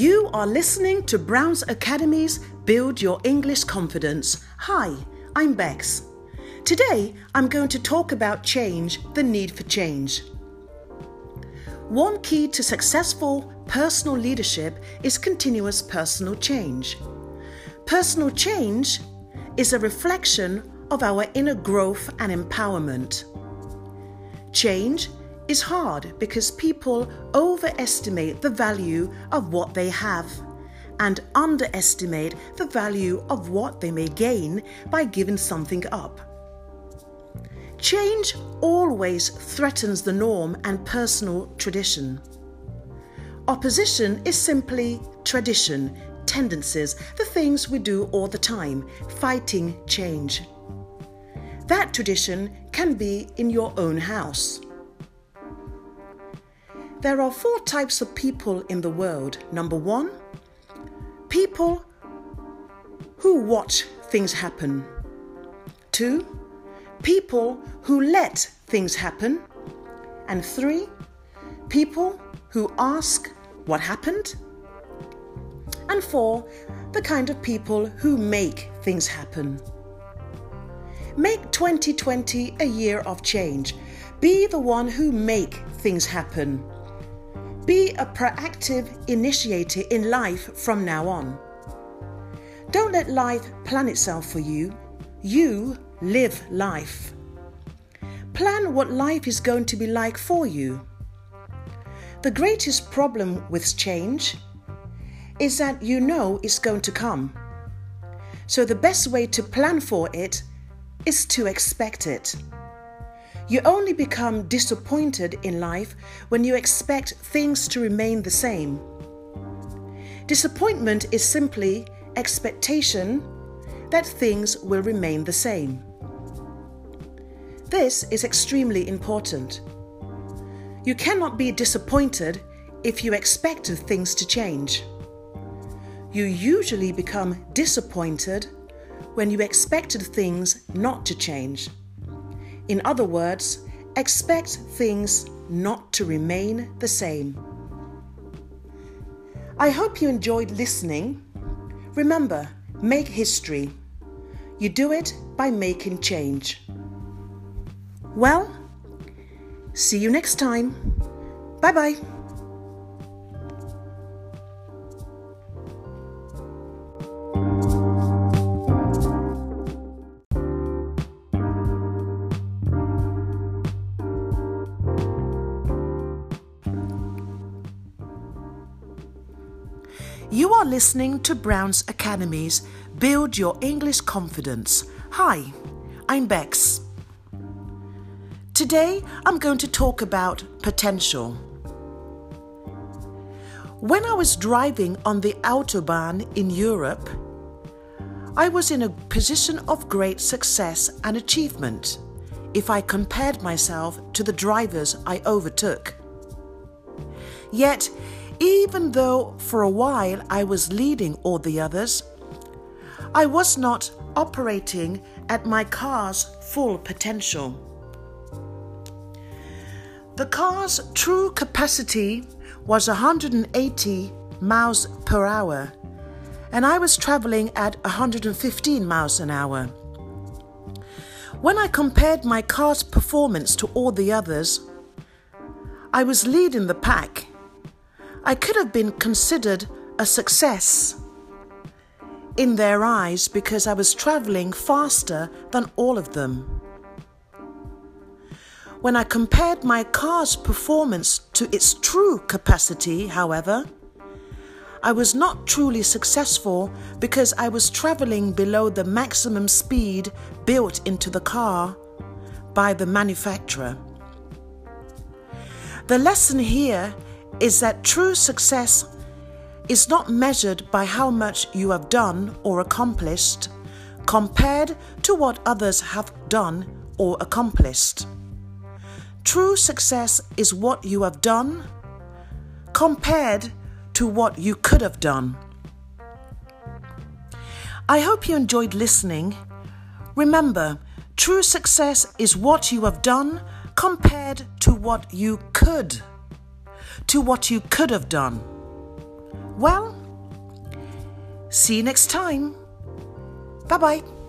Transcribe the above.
You are listening to Brown's Academy's Build Your English Confidence. Hi, I'm Bex. Today I'm going to talk about change, the need for change. One key to successful personal leadership is continuous personal change. Personal change is a reflection of our inner growth and empowerment. Change is hard because people overestimate the value of what they have and underestimate the value of what they may gain by giving something up. Change always threatens the norm and personal tradition. Opposition is simply tradition, tendencies, the things we do all the time, fighting change. That tradition can be in your own house. There are four types of people in the world. Number one, people who watch things happen. Two, people who let things happen. And three, people who ask what happened. And four, the kind of people who make things happen. Make 2020 a year of change. Be the one who make things happen. Be a proactive initiator in life from now on. Don't let life plan itself for you. You live life. Plan what life is going to be like for you. The greatest problem with change is that you know it's going to come. So the best way to plan for it is to expect it. You only become disappointed in life when you expect things to remain the same. Disappointment is simply expectation that things will remain the same. This is extremely important. You cannot be disappointed if you expected things to change. You usually become disappointed when you expected things not to change. In other words, expect things not to remain the same. I hope you enjoyed listening. Remember, make history. You do it by making change. Well, see you next time. Bye bye. You are listening to Brown's Academy's Build Your English Confidence. Hi, I'm Bex. Today I'm going to talk about potential. When I was driving on the Autobahn in Europe, I was in a position of great success and achievement if I compared myself to the drivers I overtook. Yet, even though for a while I was leading all the others, I was not operating at my car's full potential. The car's true capacity was 180 miles per hour, and I was traveling at 115 miles an hour. When I compared my car's performance to all the others, I was leading the pack I could have been considered a success in their eyes because I was traveling faster than all of them. When I compared my car's performance to its true capacity, however, I was not truly successful because I was traveling below the maximum speed built into the car by the manufacturer. The lesson here is that true success is not measured by how much you have done or accomplished compared to what others have done or accomplished. True success is what you have done compared to what you could have done. I hope you enjoyed listening. Remember, true success is what you have done compared to what you could to what you could have done. Well, see you next time. Bye bye.